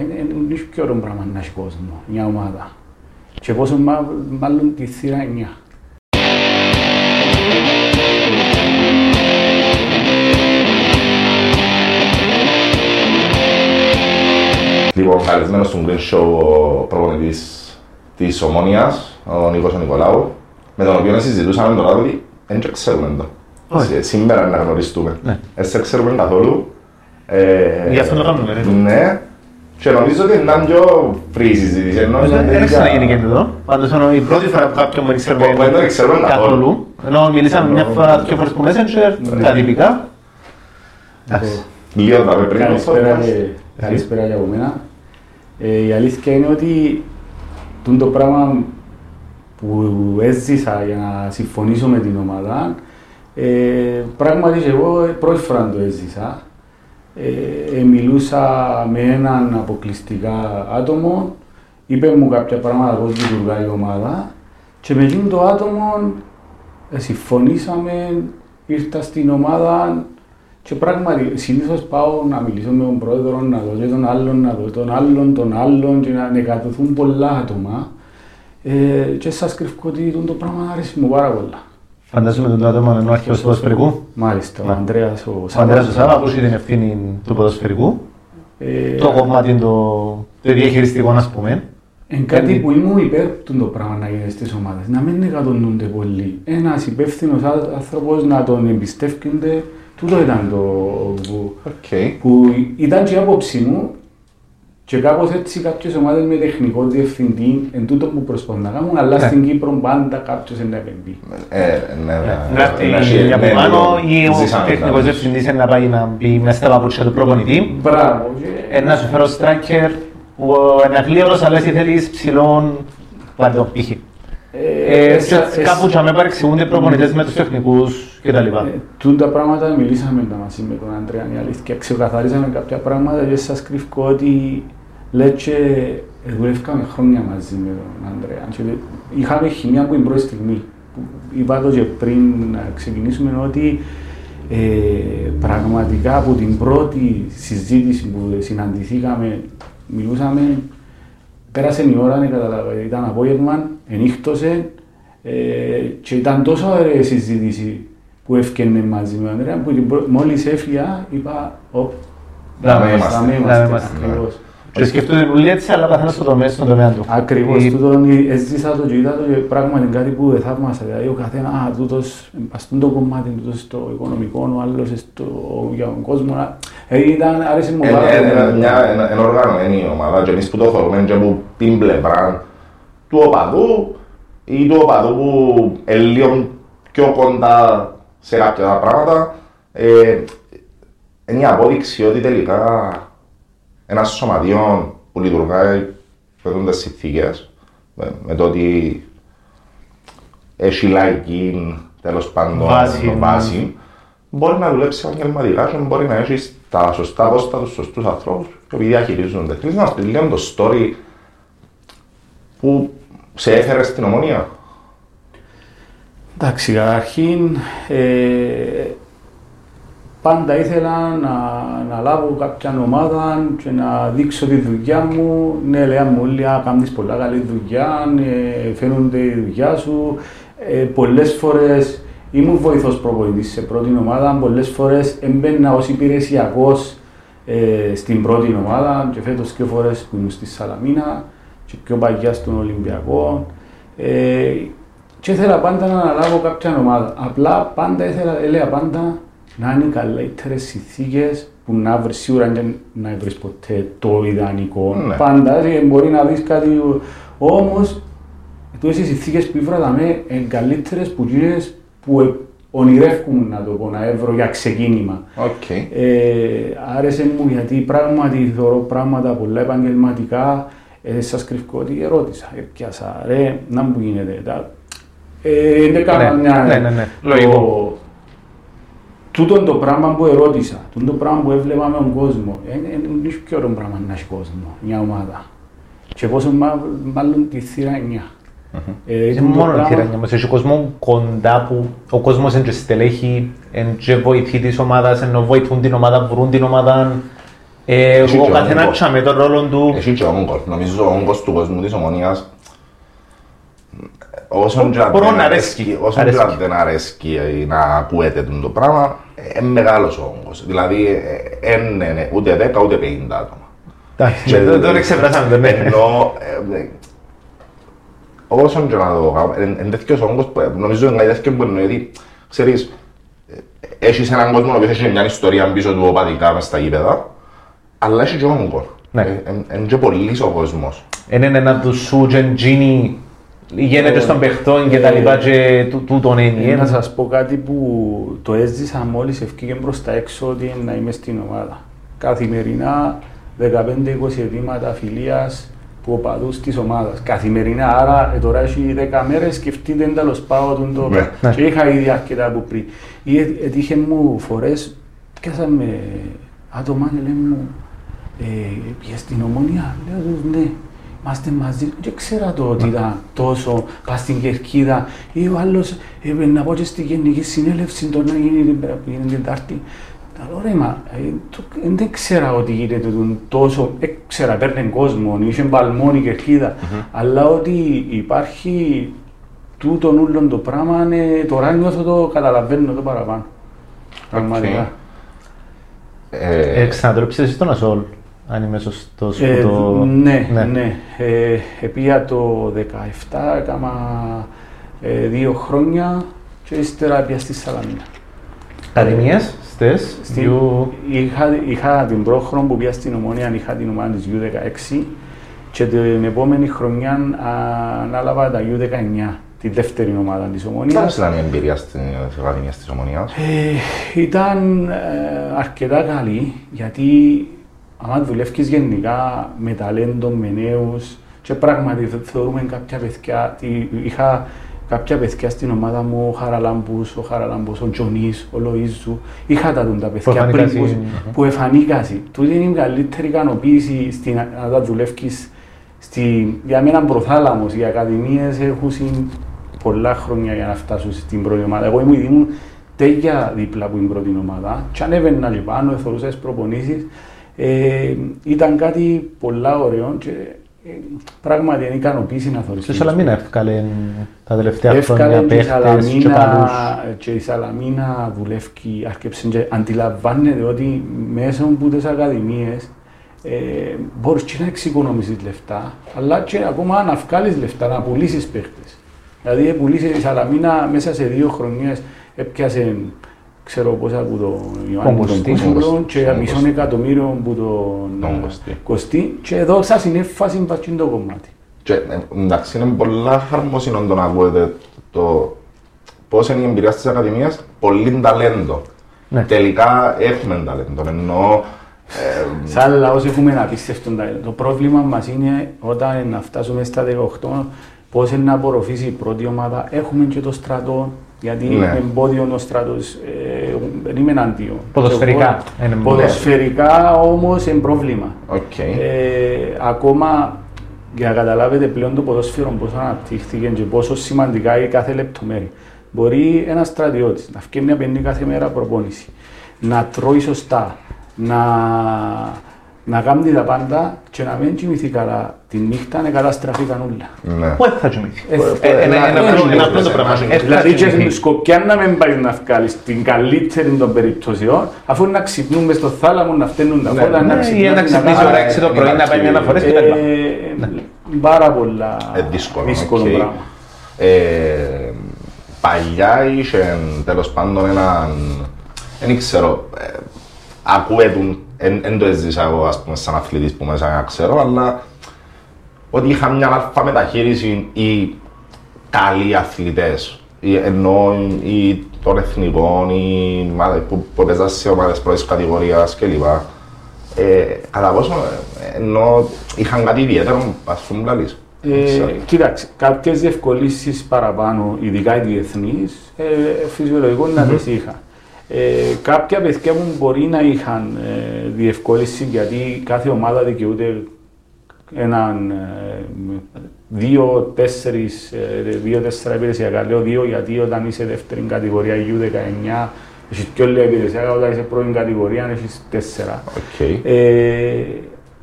Είναι πιο ωραίο πράγμα να έχει κόσμο, μια ομάδα. Και πόσο μάλλον τη θύρα 9. Λοιπόν, καλεσμένος στον Green Show ο προπονητής της Ομόνιας, ο Νίκος Νικολάου, με τον οποίο συζητούσαμε τώρα ότι δεν ξέρουμε το. Όχι. Σήμερα να γνωριστούμε. Ναι. Δεν σε ξέρουμε καθόλου. Ε, Γι' αυτό το κάνουμε, ρε. Ναι. Και νομίζω ότι είναι πιο free η συζήτηση. Ενώ Δεν δεν ξαναγίνει και εδώ. Πάντως είναι η πρώτη φορά που κάποιον δεν ξέρουμε Που δεν ξέρουμε καθόλου. Ενώ μιλήσαμε μια φορά, δύο φορές που Messenger, τα τυπικά. Εντάξει. Λίγο θα πρέπει Καλησπέρα, να και- καλησπέρα και από μένα. Ε, η αλήθεια είναι ότι τούτο το πράγμα που έζησα για να συμφωνήσω με την ομάδα, ε, πράγματι και εγώ πρώτη φορά το έζησα. Ε, ε, μιλούσα με έναν αποκλειστικά άτομο, είπε μου κάποια πράγματα πώς λειτουργά η ομάδα και με εκείνο το άτομο ε, συμφωνήσαμε, ήρθα στην ομάδα και πράγματι συνήθως πάω να μιλήσω με τον πρόεδρο, να δω και τον άλλον, να δω τον άλλον, τον άλλον και να ανεκατοθούν πολλά άτομα. Ε, και σας κρυφκώ ότι το πράγμα αρέσει μου πάρα πολλά. Φαντάζομαι τον το άτομο είναι ο αρχαίος του ποδοσφαιρικού. Μάλιστα, ο Ναι. Ανδρέας ο Ο Ανδρέας ο Σάβα, που έχει την ευθύνη του ποδοσφαιρικού. Ε, Το κομμάτι το το διαχειριστικό, ας πούμε. Εν κάτι που ήμουν υπέρ του το πράγμα να γίνει στις ομάδες, να μην εκατονούνται πολύ. Ένας υπεύθυνος ά- άνθρωπος να τον εμπιστεύκονται, τούτο ήταν το που, Οκ. που ήταν και η άποψη μου και κάπως έτσι κάποιες ομάδες με τεχνικό διευθυντή εν τούτο που προσπαθούν να κάνουν, αλλά Ναι. στην Κύπρο πάντα κάποιος είναι να επενδύει. Ε, ναι, ναι. Να έρθει Να έχει- από ναι, πάνω λίγο. ή ο Ζήσαμε τεχνικός τα- διευθυντής είναι να πάει να μπει μέσα στα παπούτσια του προπονητή. Μπράβο. και- Ε, Να σου φέρω striker που είναι αυλίωρος, αλλά εσύ θέλεις ψηλόν πάρε το π.χ. Ε, ε, και ε, Κάπου και με παρεξηγούνται προπονητές με τους τεχνικούς κτλ. Ε, Τούν τα πράγματα μιλήσαμε τα μαζί με τον Αντρέα, η αλήθεια. Ξεκαθαρίσαμε κάποια πράγματα και σας κρυφκώ ότι λέει και ε, δουλεύκαμε χρόνια μαζί με τον Αντρέα. Και είχαμε χημία από την πρώτη στιγμή. Που Είπα το και πριν να ξεκινήσουμε ότι ε, πραγματικά από την πρώτη συζήτηση που συναντηθήκαμε, μιλούσαμε, πέρασε η ώρα, ναι, καταλάβατε, ήταν απόγευμα, ενύχτωσε ε, και ήταν τόσο ωραία η συζήτηση που έφτιανε μαζί με τον Ανδρέα που την πρω- μόλις έφυγα είπα «Οπ, Να με είμαστε, να με να με είμαστε, είμαστε, ακριβώς». Και σκέφτονται όλοι έτσι, αλλά καθένας στο τομέα, στον τομέα του. Ακριβώς, Η- τούτον έζησα το και είδα το και πράγματι είναι κάτι που δεν θαύμασα. Δηλαδή ο καθένα, α, τούτος, ας το κομμάτι, τούτος στο οικονομικό, ο άλλος στο, για τον κόσμο. α. Ε, ήταν, άρεσε μου Ε, πάρα ε, πολύ. ε, μια εν- εν οργανωμένη ομάδα και εμείς που το θεωρούμε και από την πλευρά του οπαδού ή του οπαδού που είναι λίγο πιο κοντά σε κάποια πράγματα ε, είναι η απόδειξη ότι τελικά ένας σωματιό που λειτουργάει με τις συνθήκες με, με το ότι έχει λαϊκή τέλος πάντων Βάση. βάση μπορεί να δουλέψει επαγγελματικά και μπορεί να έχει τα σωστά πόστα τους σωστούς ανθρώπους οι οποίοι διαχειρίζονται. Θέλεις να μας πεις λίγο το story που σε έφερε στην ομόνια. Εντάξει, καταρχήν ε, πάντα ήθελα να, να λάβω κάποια ομάδα και να δείξω τη δουλειά μου. Ναι, λέγαν μου όλοι, «Α, κάνεις πολλά καλή δουλειά, ε, φαίνονται η δουλειά σου. Ε, πολλές φορές ήμουν βοηθός προπονητής σε πρώτη ομάδα, πολλές φορές έμπαινα ως υπηρεσιακός ε, στην πρώτη ομάδα και φέτος δύο φορές που ήμουν στη Σαλαμίνα και πιο παλιά στον Ολυμπιακό. Ε, και ήθελα πάντα να αναλάβω κάποια ομάδα. Απλά πάντα ήθελα, έλεγα πάντα να είναι καλύτερες συνθήκες που να βρεις σίγουρα δεν να βρεις ποτέ το ιδανικό. Ναι. Πάντα ε, μπορεί να δεις κάτι. Όμως, τούτες οι συνθήκες που ήβρα είναι καλύτερες που εκείνες που ε, ονειρεύκουμουν να το πω, να έβρω για ξεκίνημα. Οκ. Ε, άρεσε μου γιατί πράγματι θεωρώ πράγματα πολλά επαγγελματικά. Ε, σας κρυφκώ ότι ερώτησα, ε, πιάσα, ρε, να μου γίνεται. Τα, ε, δεν έκανα Ναι, μια... ναι, ναι, ναι, το- λογικό. Τούτο το πράγμα που ερώτησα, τούτο το πράγμα που έβλεπα με τον κόσμο, είναι είναι πιο ωραίο πράγμα να έχει κόσμο, μια ομάδα. Και πόσο μα- μάλλον τη θύρα 9. Ε, Είναι τούτο το μόνο η πράγμα- θύρα μας. Έχει κόσμος κοντά που ο κόσμος είναι και στελέχη, είναι και βοηθοί της ομάδας, ενώ βοηθούν την ομάδα, βρουν την ομάδα. Ε, Έχει ο και καθένας όγκος. τσάμε τον ρόλο του. Έχει και όγκος. Νομίζω ο όγκος του κόσμου της ομονίας όσον και αν Μπορώ δεν να αρέσκει, αρέσκει. όσον και αν Αρέσκει. δεν αρέσκει να ακούεται το πράγμα, είναι μεγάλος ο όγκος. Δηλαδή, δεν είναι ούτε 10 ούτε 50 άτομα. Εντάξει, Και- δεν- Δεν εξεπράσαμε τον ναι. Ενώ, ε, ε, όσον και να το κάνω, είναι τέτοιος όγκος που ε, νομίζω είναι κάτι τέτοιο που εννοεί, ξέρεις, ε, έχεις έναν κόσμο ο οποίος έχει μια ιστορία πίσω του οπαδικά μες στα γήπεδα, αλλά έχεις και όγκο. Ναι. Ε, ε, Είναι και πολύς ο κόσμος. Είναι ένα τους σου και τζίνι γίνεται στον παιχτόν και τα λοιπά και τού- τούτον Ε, είναι. Να σας πω κάτι που το έζησα μόλις ευκήγε προς τα έξω ότι είναι να είμαι στην ομάδα. Καθημερινά 15-20 αιτήματα φιλίας που οπαδούς της ομάδας. Καθημερινά, άρα ε, τώρα έχει 10 μέρες σκεφτείτε εν τέλος πάω τον το... Ναι. Ναι. Και είχα ήδη αρκετά από πριν. Ή ε- έτυχε μου φορές, πιάσαμε άτομα και λένε μου ε, πήγες στην ομονία, λέω τους ναι. Είμαστε μαζί, δεν ξέρα το ότι ήταν τόσο, πας στην Κερκίδα ή ο άλλος ε, να πω και στη Γενική Συνέλευση το να γίνει την πέρα που γίνει την Τάρτη. Τα λέω ρε μα, ε, το- ε, δεν ξέρα ότι γίνεται τον τόσο, δεν ξέρα, παίρνει κόσμο, είχε μπαλμόν η Κερκίδα, αλλά ότι υπάρχει τούτον ούλον το πράγμα, ναι, τώρα νιώθω το, καταλαβαίνω το παραπάνω. Πραγματικά. Ε, Ε, Ξανατρέψεις εσύ τον Ασόλ, αν είμαι σωστός. που Ε, το- ναι, ναι. Ε, επία το 17, έκανα ε, δύο χρόνια και ύστερα πια στη Σαλαμίνα. Ακαδημίες, στες, Στην, δυο- είχα, είχα την πρώτη χρόνο που πήγα στην Ομόνια, είχα την ομάδα της U16 και την επόμενη χρονιά α, ανάλαβα τα U19, τη δεύτερη ομάδα της Πώς Ομόνιας. ήταν η εμπειρία στην Ακαδημία της Ομονίας. Ε, ήταν ε, αρκετά καλή γιατί άμα δουλεύεις γενικά με ταλέντο, με νέους και πράγματι θε- θεωρούμε κάποια παιδιά, τι- είχα κάποια παιδιά στην ομάδα μου, ο Χαραλάμπους, ο Χαραλάμπους, ο Τζονής, ο Λοΐζου, είχα τα τούντα παιδιά πριν εφανήκασαν, που, αχα. που εφανήκασαν. Τούτη είναι η μεγαλύτερη ικανοποίηση στην, να τα δουλεύεις στη, για μένα προθάλαμος, οι ακαδημίες έχουν συν πολλά χρόνια για να φτάσουν στην πρώτη ομάδα. Εγώ ήμουν, ήμουν τέλεια δίπλα από την πρώτη ομάδα και ανέβαινα και πάνω, θεωρούσα τις προπονήσεις. Ε, ήταν κάτι πολλά ωραίο και ε, πράγματι είναι ικανοποίηση να θεωρείς. Στη Σαλαμίνα έφκαλε τα τελευταία Εύκολα χρόνια και η παίχτες και καλούς. Σαλαμίνα, και η Σαλαμίνα δουλεύει, άρκεψε και αντιλαμβάνεται ότι μέσα από τις ακαδημίες ε, μπορείς και να εξοικονομήσεις λεφτά, αλλά και ακόμα να βγάλεις λεφτά, να πουλήσεις παίχτες. Δηλαδή πουλήσεις η Σαλαμίνα μέσα σε δύο χρονιές έπιασε ξέρω πόσα από τον Ιωάννη τον Κωστή. Κούσουλο και Τον μισό Κωστή. εκατομμύριο από τον Τον ε, Κωστή. Κωστή και εδώ σας είναι φάση μπατσιν το κομμάτι. Και ε, εντάξει, είναι πολλά χαρμόσυνο το να ακούετε το πώς είναι η εμπειρία της Ακαδημίας. Πολύ ταλέντο. Ναι. Τελικά έχουμε ταλέντο. Εννοώ, ε, Σαν λαός έχουμε απίστευτο ταλέντο. Το πρόβλημα μας είναι όταν να φτάσουμε στα 18 πώς είναι να απορροφήσει η πρώτη ομάδα. Έχουμε και το στρατό, γιατί Ναι. είναι εμπόδιο ο στρατός, ε, δεν είμαι εναντίον. Ποδοσφαιρικά είναι εμπόδιο. Ποδοσφαιρικά όμως είναι πρόβλημα. οκ. Ε, ακόμα για να καταλάβετε πλέον το ποδόσφαιρο πόσο αναπτύχθηκε και πόσο σημαντικά είναι κάθε λεπτομέρεια. Μπορεί ένας στρατιώτης να βγαίνει να παίρνει κάθε μέρα προπόνηση, να τρώει σωστά, να, να κάνει τα πάντα και να μην κοιμηθεί καλά τη νύχτα, να καταστραφεί κανούλα. Ναι. Πού θα κοιμηθεί. Ε, Ε, Ένα ένα ε, απλό- ε, ένα απλό το ε, πράγμα. ε, Ε, θα Δηλαδή, και κοιμηθεί. σκοπιά να μην πάει να βγάλει την καλύτερη των περιπτώσεων, αφού να ξυπνούμε στο θάλαμο, να φταίνουν τα Ναι, φώτα, ναι, να Ή ξυπνούν. να ξυπνήσει ώρα 6 το πρωί να πάει μια αναφορά και τα λοιπά. Ε, Πάρα πολλά Ε, δύσκολο. δύσκολο οκ. πράγμα. Ε, παλιά είχε τέλος πάντων έναν, δεν ξέρω, ε, ακούετουν, δεν το έζησα εγώ ας πούμε σαν αθλητής που μέσα να ξέρω, αλλά ότι είχαν μια άλφα μεταχείριση οι καλοί αθλητές, ή- ενώ οι των εθνικών, οι ομάδες που, που παίζαν σε ομάδες πρώτης κατηγορίας κλπ. Ε, κατά πόσο, ε, ενώ είχαν κάτι ιδιαίτερο, ας πούμε, λαλείς. Δεν ξέρω. Ε, κοίταξε, κάποιες διευκολύνσεις παραπάνω, ειδικά οι διεθνείς, ε, φυσιολογικό να τις είχα. Ε, κάποια παιδιά μου μπορεί να είχαν ε, διευκόλυνση γιατί κάθε ομάδα δικαιούται έναν ε, δύο, τέσσερις, ε, δύο, τέσσερα υπηρεσιακά. Λέω δύο γιατί όταν είσαι δεύτερη κατηγορία U19 Έχεις πιο λίγα υπηρεσιακά, όταν είσαι πρώτη κατηγορία έχεις τέσσερα. Οκ. Ε,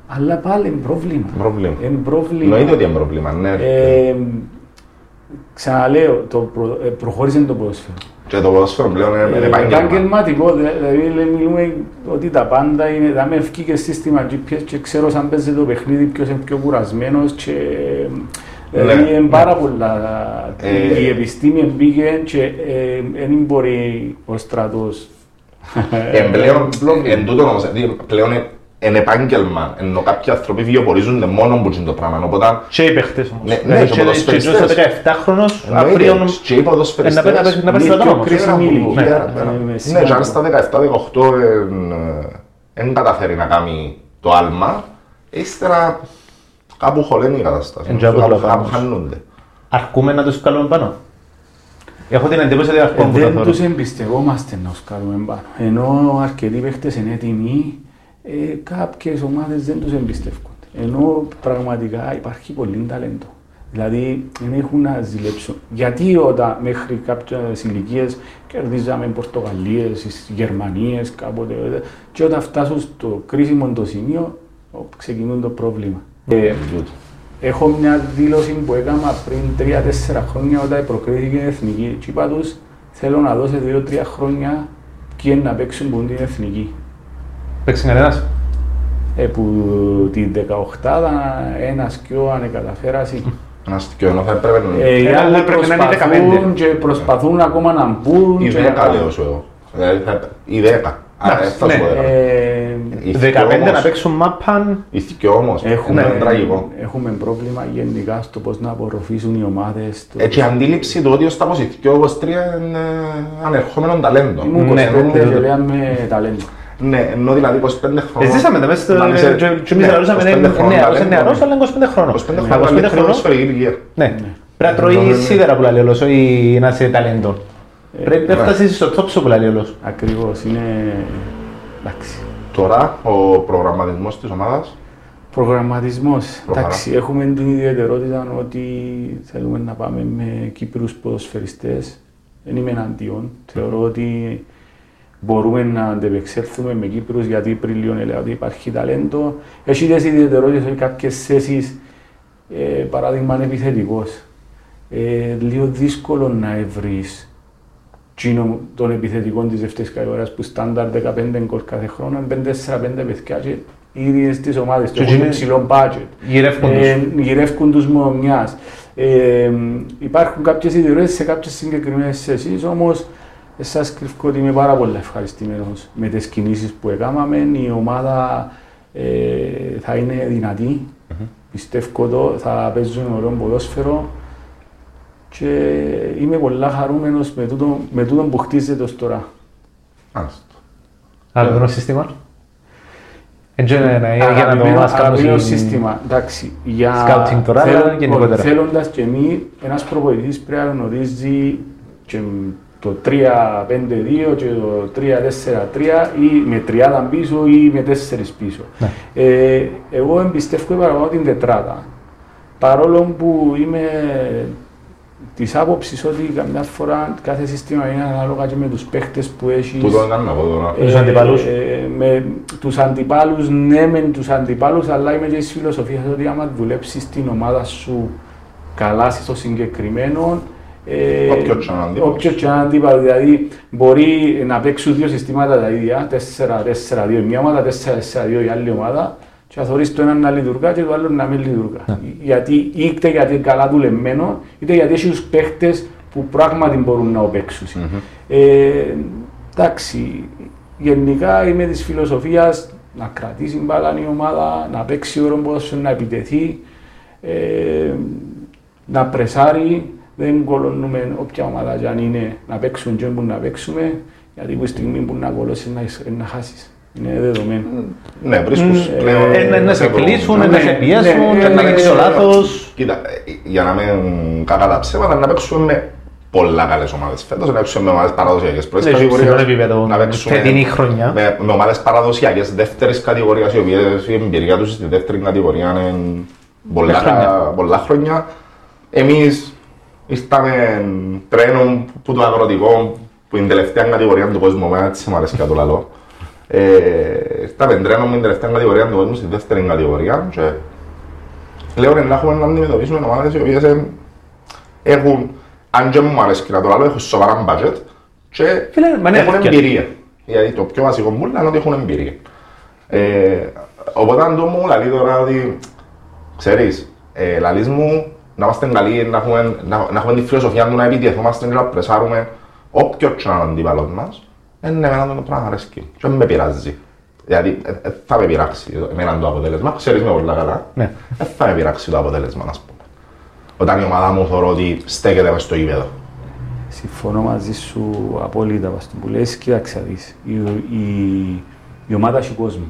αλλά πάλι είναι πρόβλημα. Πρόβλημα. Είναι πρόβλημα. Εννοείται ότι είναι πρόβλημα, ναι. Ε, ξαναλέω, το προ, ε, προχώρησε το ποδόσφαιρο. Και το ποδόσφαιρο πλέον είναι Ε, επάγγελμα. Επαγγελματικό, δηλαδή λέμε- μιλούμε ότι τα πάντα είναι, θα με ευκεί σύστημα GPS και ξέρω σαν παίζει το παιχνίδι ποιος είναι πιο κουρασμένος και δηλαδή Ναι, είναι πάρα πολλά. Ε, η επιστήμη μπήκε και δεν μπορεί ο στρατός. Ε, πλέον, εν τούτο όμως, δηλαδή, πλέον ε, είναι επάγγελμα, ενώ κάποιοι άνθρωποι βιοπορίζονται μόνο που είναι το πράγμα, οπότε Και οι παίχτες όμως. Ναι, ναι, Δηλαδή, και και- ποδοσφαιριστές. και ο 17χρονος αύριο εννοείται, και οι ποδοσφαιριστές, να παίξει- να παίξει Είναι στρατό πιο όμως. κρίσιμη Πέρα, ηλικία. πέρα, Ναι, πέρα. με Ναι, σημαντικό. και αν στα 17-18 δεν καταφέρει να κάνει το άλμα, ύστερα κάπου χωλαίνει η κατάσταση. Εν τζάπου Κάπου- το Κάπου πάμε. χάνονται. Αρκούμε να τους βγάλουμε πάνω; Έχω την εντύπωση ότι Ε, αρκούμε που δεν καθόλου. τους εμπιστευόμαστε να τους κάνουμε πάνω. Ενώ αρκετοί παίχτες είναι έτοιμοι, ε, κάποιες ομάδες δεν τους εμπιστεύονται. Ενώ πραγματικά υπάρχει πολύ ταλέντο. Δηλαδή δεν έχουν να ζηλέψουν. Γιατί όταν μέχρι κάποιες ηλικίες κερδίζαμε Πορτογαλίες, Γερμανίες κάποτε ε, και όταν φτάσουν στο κρίσιμο το σημείο οπ, ξεκινούν το πρόβλημα. Ε, Τούτο. Έχω μια δήλωση που έκανα πριν 3-4 χρόνια όταν προκρίθηκε η εθνική. Και είπα τους, θέλω να δώσω 2-3 χρόνια και να παίξουν που είναι την εθνική. Παίξει κανένας. Ε, που την 18 ένας και ο αν καταφέρασαι. Ένας και ενώ θα έπρεπε να Ε, οι Ένα άλλοι θα πρέπει να είναι προσπαθούν 15. και προσπαθούν ακόμα να μπουν. η και 10 να- λέω σου εγώ. Δηλαδή θα- η 10. Άρα Εντάξει, θα σου ναι. πω 10. Ε, Οι 15 όμως- να παίξουν μάπαν. Οι δυο όμως, έχουμε, είναι τραγικό. έχουμε πρόβλημα γενικά στο πώς να απορροφήσουν οι ομάδες. το- Έτσι η αντίληψη του ότι ως τα πως οι δυο ως τρία είναι ανερχόμενο ταλέντο. Ήμουν Ναι, 25 ναι. και λέγαμε ταλέντο. Ναι, ενώ δηλαδή 25 χρόνια. Ζήσαμε τα μέσα στο... Μα είσαι- και- και εμείς ναι, λαλούσαμε, 25 είναι χρόνια νεαρός, είναι ταλέντο, νεαρός, ναι. αλλά είναι 25 χρόνων. 25 Τα χρόνια 25 ταλέντο χρόνων, ποδοσφαιρική ηλικία. Ναι. Πρέπει να τρώει σίδερα που λέει όλος, όχι να είσαι ταλέντο. Πρέπει να ναι. φτάσεις στο top σου που λέει όλος. Ακριβώς, είναι... Εντάξει. Τώρα ο προγραμματισμός της ομάδας; Προγραμματισμός. Προχαρά. Εντάξει, έχουμε την ιδιαιτερότητα ότι θέλουμε να πάμε με Κύπρους ποδοσφαιριστές. Δεν είμαι εναντίον. Θεωρώ ότι μπορούμε να αντεπεξέλθουμε με Κύπρους γιατί πριν λίγο έλεγα ότι υπάρχει ταλέντο. Έχει τις ιδιαιτερότητες ότι κάποιες θέσεις, ε, παράδειγμα είναι επιθετικός. Ε, λίγο δύσκολο να βρεις Τσίνο των επιθετικών της δεύτερης κατηγορίας που στάνταρ 15 γκολ κάθε χρόνο, είναι 5-4-5 παιδιά και οι ίδιες τις ομάδες Και και έχουν είναι- υψηλό budget. Γυρεύκουν τους. Ε, γυρεύκουν τους μόνο μιας. Ε, υπάρχουν κάποιες ιδιότητες σε κάποιες συγκεκριμένες θέσεις, όμως εσάς κρυφκώ ότι είμαι πάρα πολύ ευχαριστημένος με τις κινήσεις που έκαναμε. Η ομάδα ε, θα είναι δυνατή, πιστεύω το, θα παίζουν ωραίο ποδόσφαιρο και είμαι πολύ χαρούμενος με τούτο, με τούτο που χτίζεται ως τώρα. Άστο. Άλλο σύστημα; Έτσι είναι να- για να το Αγαπημένο- μας αγαπημένο κάνουν σύστημα. Εντάξει, για Scouting τώρα, αλλά γενικότερα. Θέλοντας και εμείς, ένας προπονητής πρέπει να γνωρίζει και το 3-5-2 και το 3-4-3 ή με τριάδα πίσω ή με τέσσερις πίσω. Ναι. Ε, εγώ εμπιστεύω παραπάνω την τετράδα. Παρόλο που είμαι της άποψης ότι καμιά φορά κάθε σύστημα είναι ανάλογα και με τους παίχτες που έχεις. Τούτο έκανα εγώ τώρα. Τους αντιπάλους. Ε, με τους αντιπάλους, ναι με τους αντιπάλους, αλλά είμαι και της φιλοσοφίας ότι άμα δουλέψεις την ομάδα σου καλά στο συγκεκριμένο, ε, Όποιος και αν είναι αντίπαλος. όποιος και αν είναι αντίπαλος, δηλαδή μπορεί να παίξουν δύο συστήματα τα ίδια, 4-4-2 μια ομάδα, 4-4-2 η άλλη ομάδα, και θα θωρείς το ένα να λειτουργά και το άλλο να μην λειτουργά. Ναι. Γιατί είτε γιατί είναι καλά δουλεμένο, είτε γιατί έχει τους παίχτες που πράγματι μπορούν να παίξουν. Ε, εντάξει, γενικά είμαι της φιλοσοφίας να κρατήσει μπάλα η ομάδα, να παίξει όρο ποδόσφαιρο, να επιτεθεί, ε, να πρεσάρει. Δεν κολώνουμε όποια ομάδα και αν είναι να παίξουν και που να παίξουμε, γιατί που στιγμή που να κολώσεις να, να χάσεις. Είναι δεδομένο. Ναι, βρίσκουν Ε, πλέον... Ε, να- Να σε κλείσουν, Ναι, να σε ναι, πιέσουν, ναι, και να ναι, γίνει ναι, το ναι. λάθος. Κοίτα, ε, για να μην κακά τα ψέματα, να παίξουμε με πολλά καλές ομάδες φέτος, να παίξουμε με ομάδες παραδοσιακές πρώτης Ναι, κατηγορίας, υψηλό επίπεδο, να παίξουμε φετινή χρονιά. με, με ομάδες παραδοσιακές δεύτερης κατηγορίας, οι οποίες η εμπειρία τους στη δεύτερη κατηγορία είναι πολλά, χρόνια. πολλά χρόνια. Εμείς ήρθαμε τρένο που το αγροτικό που είναι η τελευταία κατηγορία του κόσμου, εμένα έτσι μου αρέσει και το λαλό. Ε, τα πεντρένω με την τελευταία κατηγορία του κόσμου στη δεύτερη κατηγορία και λέω «Ναι, να έχουμε να αντιμετωπίσουμε ομάδες οι οποίες ε, έχουν, αν και μου αρέσει και να το λαλό, έχουν σοβαρά budget και Φίλε, μα ναι, έχουν και- εμπειρία. Γιατί το πιο βασικό μου είναι ότι έχουν εμπειρία. Ε, οπότε αν το μου λαλεί τώρα ότι, ξέρεις, ε, λαλείς μου να είμαστε καλοί, να έχουμε, να, να έχουμε τη φιλοσοφία του να επιτιεθούμαστε και να πρεσάρουμε όποιο και να είναι ο αντίπαλος μας, ε, ναι, εμένα το πράγμα αρέσκει και δεν με πειράζει. Δηλαδή, ε, ε, θα με πειράξει εμένα το αποτέλεσμα, ξέρεις με πολλά καλά, Ναι. δεν θα με πειράξει το αποτέλεσμα, ας πούμε. Όταν η ομάδα μου θεωρώ ότι στέκεται μες στο γήπεδο. Συμφωνώ μαζί σου απόλυτα βάσει που λες. Κοίταξε να δεις. Η, η, η ομάδα έχει κόσμο.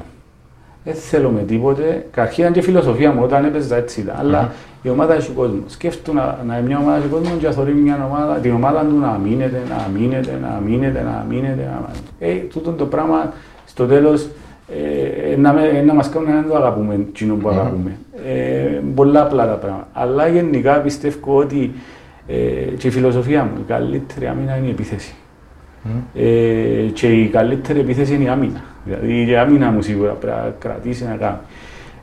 Δεν θέλω με τίποτε. Καταρχήν ήταν και η φιλοσοφία μου όταν έπαιζα έτσι ήταν. Αλλά η ομάδα έχει κόσμος. Σκέφτομαι να, να είναι μια ομάδα έχει κόσμο και να θεωρεί μια ομάδα, την ομάδα του να μείνεται, να μείνεται, να μείνεται, να μείνεται. Να... Ε, τούτο το πράγμα στο τέλος ε, να, με, να μας κάνουν να το αγαπούμε, εκείνο που αγαπούμε. Ε, πολλά απλά τα πράγματα. Αλλά γενικά πιστεύω ότι ε, και η φιλοσοφία μου, η καλύτερη άμυνα είναι η επίθεση. Ε, και η καλύτερη επίθεση είναι η άμυνα. Δηλαδή η άμυνα μου σίγουρα πρέπει να κρατήσει να κάνει.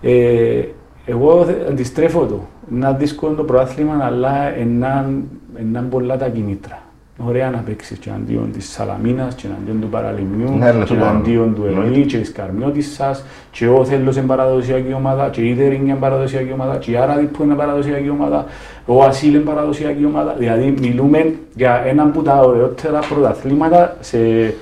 Ε, εγώ θε- αντιστρέφω το. Να δύσκολο το προάθλημα, αλλά είναι πολλά τα κινήτρα. Ωραία να παίξεις και εναντίον της Σαλαμίνας και εναντίον του Παραλιμνιού Ναι, ναι, και τούτο εναντίον του εννοείται. Ελί και της Καρμιώτισσας και ο Θέλος είναι παραδοσιακή ομάδα και η Ιδερ είναι παραδοσιακή ομάδα και η Άραδη που είναι παραδοσιακή ομάδα ο Ασίλ είναι παραδοσιακή ομάδα δηλαδή μιλούμε για ένα από τα ωραιότερα πρωταθλήματα σε θε-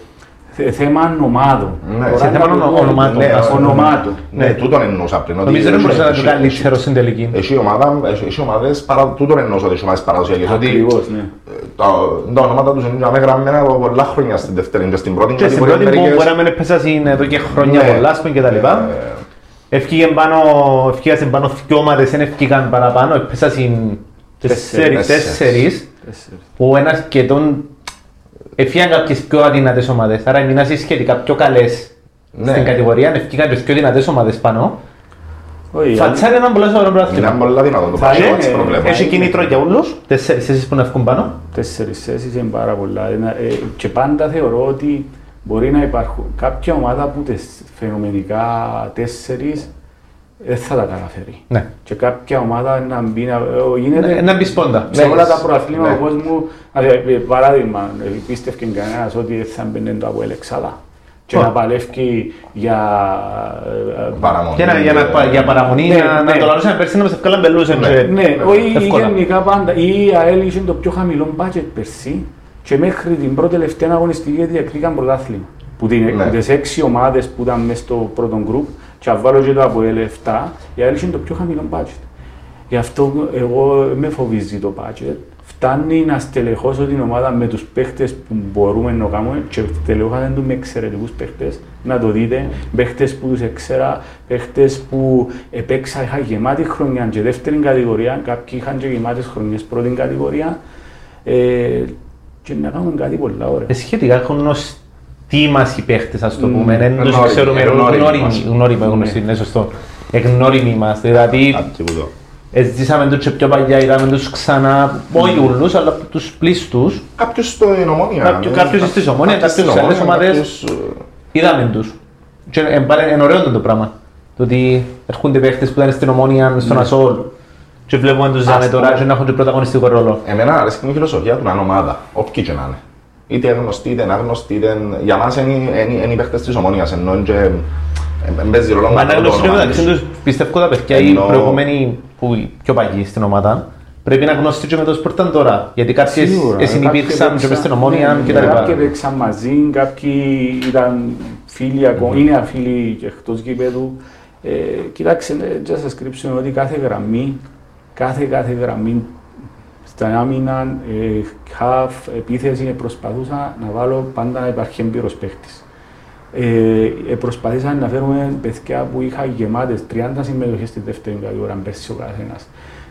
θέμα ομάδων. Ναι, Τώρα σε να θέμα το πω, ονο- ονομάτων, ναι, ας πούμε. ονομάτων. Ναι, τούτον εννοούσα πριν. ότι Νομίζω δεν έχει- μπορούσε να το έχει- καλύτερο στην τελική. Έχει ομάδα, έχει, έχει ομάδες, παρα, τούτον εννοούσα ότι έχει ομάδες παραδοσιακές. Ότι Ακριβώς, ναι. ε, τα, τα ονόματα τους είναι για γραμμένα από πολλά χρόνια στην δεύτερη και στην πρώτη Και στην κατηγορία πρώτη που μερικές- μπορεί να μην έπαιζαν εδώ και χρόνια Ναι. πολλά, ας πούμε, και τα λοιπά. Ε, Ευκήγαν πάνω, ευκήγαν πάνω δυο ομάδες, δεν ευκήγαν παραπάνω, έπαιζαν τέσσερις, Τέσσερις. τέσσερις, Τέσσερις. που ένας σχεδόν ευκήγαν κάποιες πιο αδύνατες ομάδες. Άρα οι μήνας σχετικά πιο καλές Ναι. στην κατηγορία, ευκήγαν και πιο δυνατές ομάδες πάνω. Όχι, Φατσάρι έναν πολύ σοβαρό Είναι πρωτάθλημα. πολλά δυνατόν το Θα πράγμα, είναι, έτσι προβλέπω. Έχει κίνητρο για όλους, τέσσερις θέσεις που να βγουν πάνω. Τέσσερις θέσεις είναι πάρα πολλά. Ένα- ε, Και πάντα θεωρώ ότι μπορεί να υπάρχουν κάποια ομάδα που τις φαινομενικά τέσσερις δεν θα τα καταφέρει. Ναι. Και κάποια ομάδα να μπει να... ε, Γίνεται Ναι, Να μπεις σπόντα. σε Ναι, όλα τα ναι. προαθλήματα του κόσμου, δηλαδή, ε, παράδειγμα, ε, πίστευε κανένας ότι δεν θα μπαινε το από Ελεξάδα και Ω. να παλεύει για... ε, ε, Παραμονή. Και να, για, να, για παραμονή, Ναι, να, ναι. να το λαλούσαμε πέρσι να μας ευκάλαν μπελούσαν. Ναι. και- Ναι, όχι εύκολα. γενικά πάντα. Η ΑΕΛ είχε το πιο χαμηλό μπάτζετ πέρσι και μέχρι την πρώτη τελευταία αγωνιστική διακρίκαν πρωτάθλημα. Που την, Ναι. τις έξι ομάδες που ήταν μέσα στο πρώτο γκρουπ και αν βάλω και το από ΑΕΛ 7, η ΑΕΛ είχε το πιο χαμηλό μπάτζετ. Γι' αυτό εγώ με φοβίζει το μπάτζετ. Φτάνει να στελεχώσω την ομάδα με τους παίχτες που μπορούμε να κάνουμε και στελεχώσαν του με εξαιρετικούς παίχτες. Να το δείτε, παίχτες που τους έξερα, παίχτες που επέξα, είχα γεμάτη χρονιά και δεύτερη κατηγορία, κάποιοι είχαν και γεμάτες χρονιές πρώτη κατηγορία ε, και να κάνουμε κάτι πολλά ωραία. Ε, Σχετικά έχουν γνωστοί μας οι παίχτες, ας το Μμμ. πούμε. Δεν τους Γνώριμοι, ξέρουμε, εγνώριμοι γνώριμοι, μας. γνώριμοι, γνωστοί, ναι, σωστό. Εγνώριμοι μας, δηλαδή Κάτι που το- ε, ζήσαμε τους και πιο παλιά, είδαμε τους ξανά, όχι όλους, αλλά τους πλήστους. Κάποιος στην Ομόνια. Κάποιο- ναι. κάποιος στις Ομόνια, Κάποιος κάποιος στην σε άλλες Ομόνια, ομάδες. κάποιος, ε, Είδαμε τους. Και ε, πάλι είναι ωραίο το πράγμα. Το ότι έρχονται παίχτες που ήταν στην Ομόνια, στον Ασόλ και βλέπουμε τους ζάμε τώρα και να έχουν και πρωταγωνιστικό ρόλο. Εμένα αρέσει και η φιλοσοφία του να είναι ομάδα, όποιοι και να είναι. Είτε γνωστοί, είτε άγνωστοι, είτε... Για μας είναι, είναι, είναι οι παίχτες της Ομόνιας, ενώ είναι και... ε, ε, παίζει ρόλο Μα να να το γνωρίζουν όνομα μεταξύ τους. τους, πιστεύω τα παιδιά οι Ενώ- προηγούμενοι που οι πιο παγιοί στην ομάδα πρέπει να γνωστούν και με το σπορταν τώρα. Γιατί κάποιες Σίγουρα, συνυπήρξαν κάποιοι και μες στην παίξαν- ομόνια ναι, και ναι, τα Κάποιοι λοιπά. παίξαν μαζί, κάποιοι ήταν φίλοι ακόμα, είναι αφίλοι και εκτός γήπεδου. Ε, κοιτάξτε, ε, να σας κρύψουμε ότι κάθε γραμμή, κάθε κάθε γραμμή στα άμυνα, ε, half, επίθεση, προσπαθούσα να βάλω πάντα να υπάρχει έμπειρος παίχτης. Ε, ε, προσπαθήσα να φέρουμε παιδιά που είχα γεμάτες 30 συμμετοχές στη δεύτερη κατηγορία πέρσι ο καθένας.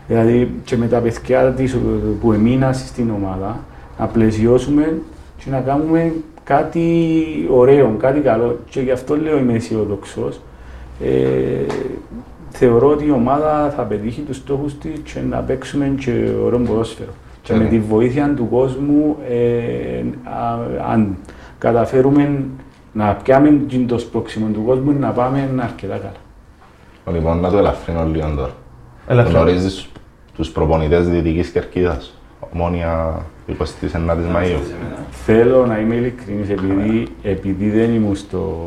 Δηλαδή και με τα παιδιά της, που έμειναν στην ομάδα να πλαισιώσουμε και να κάνουμε κάτι ωραίο, κάτι καλό. Και γι' αυτό λέω είμαι αισιοδοξός. Ε, θεωρώ ότι η ομάδα θα πετύχει τους στόχους της και να παίξουμε και ωραίο ποδόσφαιρο. Και με τη βοήθεια του κόσμου, ε, α, αν καταφέρουμε να πιάμε τζιν το σπρώξιμο του κόσμου, να πάμε αρκετά καλά. Λοιπόν, να το ελαφρύνω λίγο τώρα. Ελαφρύνω. Γνωρίζεις τους προπονητές Δυτικής Κερκίδας; Ομόνια 29 Μαΐου. Θέλω να είμαι ειλικρινής, επειδή, επειδή δεν ήμουν στο...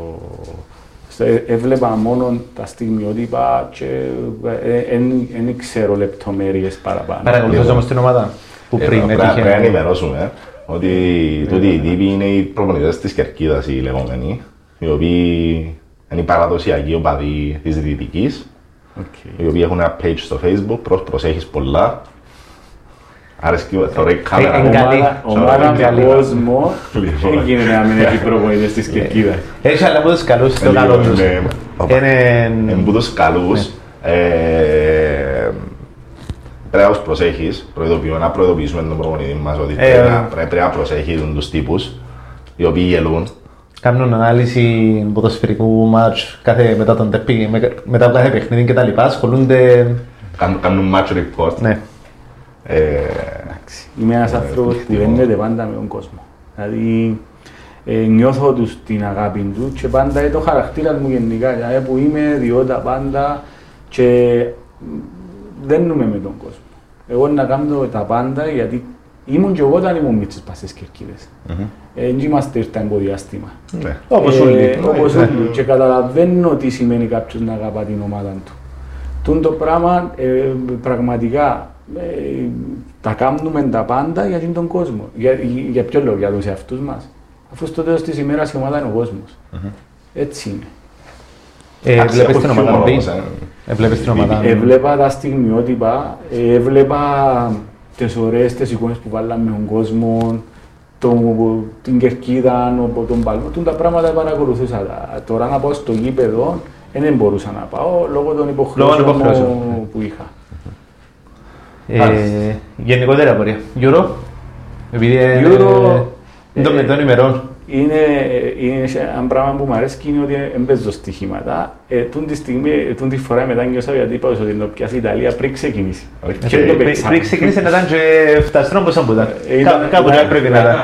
στο- ε- έβλεπα μόνο τα στιγμιότυπα και δεν ξέρω λεπτομέρειες παραπάνω. Παρακολουθείς όμως την ομάδα που Ε, πριν Πρέπει να έτυχε. ενημερώσουμε ότι τούτοι οι τύποι είναι οι προπονητές της Κερκίδας οι λεγόμενοι, οι οποίοι είναι οι παραδοσιακοί οπαδοί της Δυτικής, Οκ. οι οποίοι έχουν ένα page στο facebook, προς προσέχεις πολλά. Άρεσκει, θωρεί η κάμερα. Ε, μου. εγκαλεί. Ομάδα, Σωρό ομάδα εγκαλεί. με κόσμο, Λοιπόν. δεν γίνεται να μην έχει προπονητές της Κερκίδας. Έχεις αλλά από τους καλούς στο Λοιπόν, καλό τους. ναι. Είναι... Εν που τους καλούς, ε, πρέπει να τους προσέχεις, προειδοποιώ, να προειδοποιήσουμε τον προπονητή μας ότι Ε, πρέπει ε. να- πρέπει να προσέχεις τους τύπους, οι οποίοι γελούν. Κάνουν ανάλυση ποδοσφαιρικού μάτς κάθε, μετά, τον, τεπί- με- μετά από κάθε παιχνίδι και τα λοιπά. Ασχολούνται... Κάνουν, κάνουν match report. Ναι. Ε, Εντάξει. Είμαι ένας άνθρωπος που δένεται πάντα με τον κόσμο. Δηλαδή, ε, νιώθω τους την αγάπη του και πάντα είναι το χαρακτήρας μου γενικά. Δηλαδή, που είμαι ιδιότητα πάντα και μ, δένουμε με τον κόσμο. Εγώ να κάνω τα πάντα γιατί ήμουν και εγώ όταν ήμουν μίτσις πας στις κερκίδες. Δεν είμαστε ήρθα από διάστημα. ναι. Όπως Ε, όλοι. Όπως Ναι. όλοι. Και καταλαβαίνω τι σημαίνει κάποιος να αγαπά την ομάδα του. Τούν το πράγμα ε, πραγματικά ε, τα κάνουμε τα πάντα για τον κόσμο. Για, για ποιο λόγο, για τους εαυτούς μας. Αφού στο τέλος της ημέρας η ομάδα είναι ο κόσμος. Έτσι είναι. Ε, Εντάξει, βλέπεις έχω την ομάδα χιούμορ B. όμως, ε. Ε, βλέπεις την ομάδα. Έβλεπα τα στιγμιότυπα, ε, έβλεπα τις ωραίες τις εικόνες που βάλαμε με τον κόσμο, το, την κερκίδα, ο- τον παλμό, τούν τα πράγματα παρακολουθούσα. Τα- Τώρα να πάω στο γήπεδο, ε, δεν μπορούσα να πάω λόγω των υποχρεώσεων υποχρεώσεων, μου που είχα. Ε, γενικότερα απορία. Euro. Επειδή ε, Euro, είναι των ε, μετών ημερών. Είναι, είναι σε- ένα πράγμα που μου αρέσει και είναι ότι δεν παίζω στοιχήματα. Ε, τούν τη στιγμή, ε, τούν τη φορά μετάνιωσα γιατί είπα ότι να πιάσει η Ιταλία πριν ξεκινήσει. Οκ. Και δεν το Πριν- παίξαμε. Πριν ξεκίνησε να ήταν και φταστρό πόσο που ήταν. Ε, ήταν- Κά- Κάπου ήταν- δεν πρέπει να ήταν.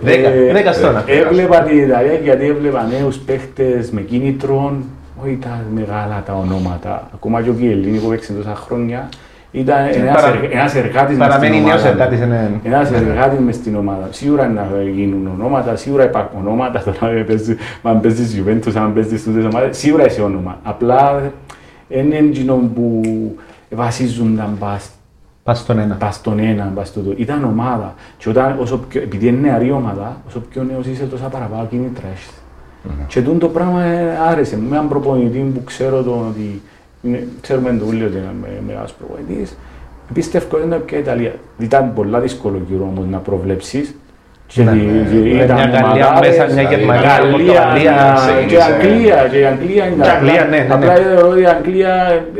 Δέκα, Ε, δέκα στόνα. ε, Έβλεπα την Ιταλία γιατί έβλεπα νέους παίχτες με κίνητρον, όχι τα μεγάλα τα ονόματα. Ακόμα και ο Κιελίνη που παίξε τόσα χρόνια ήταν ένας, παρα- εργ- ένας εργάτης μες Παραμένει στην νέος ομάδα. εργάτης. είναι- Ένας εργάτης μες στην ομάδα. Σίγουρα να γίνουν ονόματα, σίγουρα υπάρχουν ονόματα. Τώρα ε, παίζει- αν παίζεις Juventus, αν παίζεις τούτες ομάδες, σίγουρα είσαι όνομα. Απλά είναι εκείνο που βασίζονταν πας Πας στον ένα. πας στον ένα, πας στο το. Ήταν ομάδα. Και όταν, όσο πιο, επειδή είναι νεαρή ομάδα, όσο πιο νέος είσαι, τόσα παραπάνω κίνητρα έχεις. Και τούτο το πράγμα ε, άρεσε μου. Με έναν προπονητή που ξέρω τον ότι είναι, ξέρουμε τον Ούλιο ότι είναι με- μεγάλος προπονητής. Πίστευω ότι ήταν πια η Ιταλία. Ήταν πολλά δύσκολο γύρω όμως να προβλέψεις. Και Ναι, δι- ναι, δι- ναι. ήταν Μια Γαλλία ομαδάρες, μέσα, μια δηλαδή, Γερμανία, Γαλλία, Πορτογαλία. και ξεκίνησε. Αγγλία, και η Αγγλία είναι Και Αγγλία, ναι, ναι, ναι. Απλά θεωρώ ότι η Αγγλία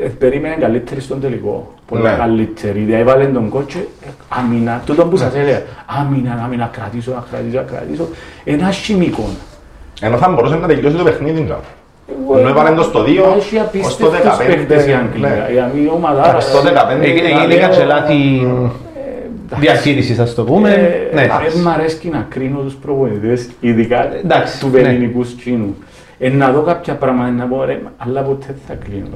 ε, περίμενε καλύτερη στον τελικό. Πολύ Ναι. καλύτερη. Δηλαδή έβαλε τον κότσο, ε, άμυνα, τούτο που σας έλεγα, άμυνα, άμυνα, κρατήσω, να κρατήσω, να κρατήσω. Ένα χημικό. Ενώ θα μπορούσε να τελειώσει το παιχνίδι. τζα. Ενώ έβαλε το στο 2 Έχει ως το απίστευτους 15. παίκτες η Αγγλία. ναι. Η Αγγλία ομάδα... Στο 15 Ε, Έγινε και λάθη διαχείρισης, ας το πούμε. Ε, Ναι. ε, μ' αρέσει να κρίνω τους προπονητές, ειδικά Εντάξει, του ναι. ελληνικού σκήνου. Ε, να δω κάποια πράγματα να πω, ρε, αλλά ποτέ δεν θα κρίνω.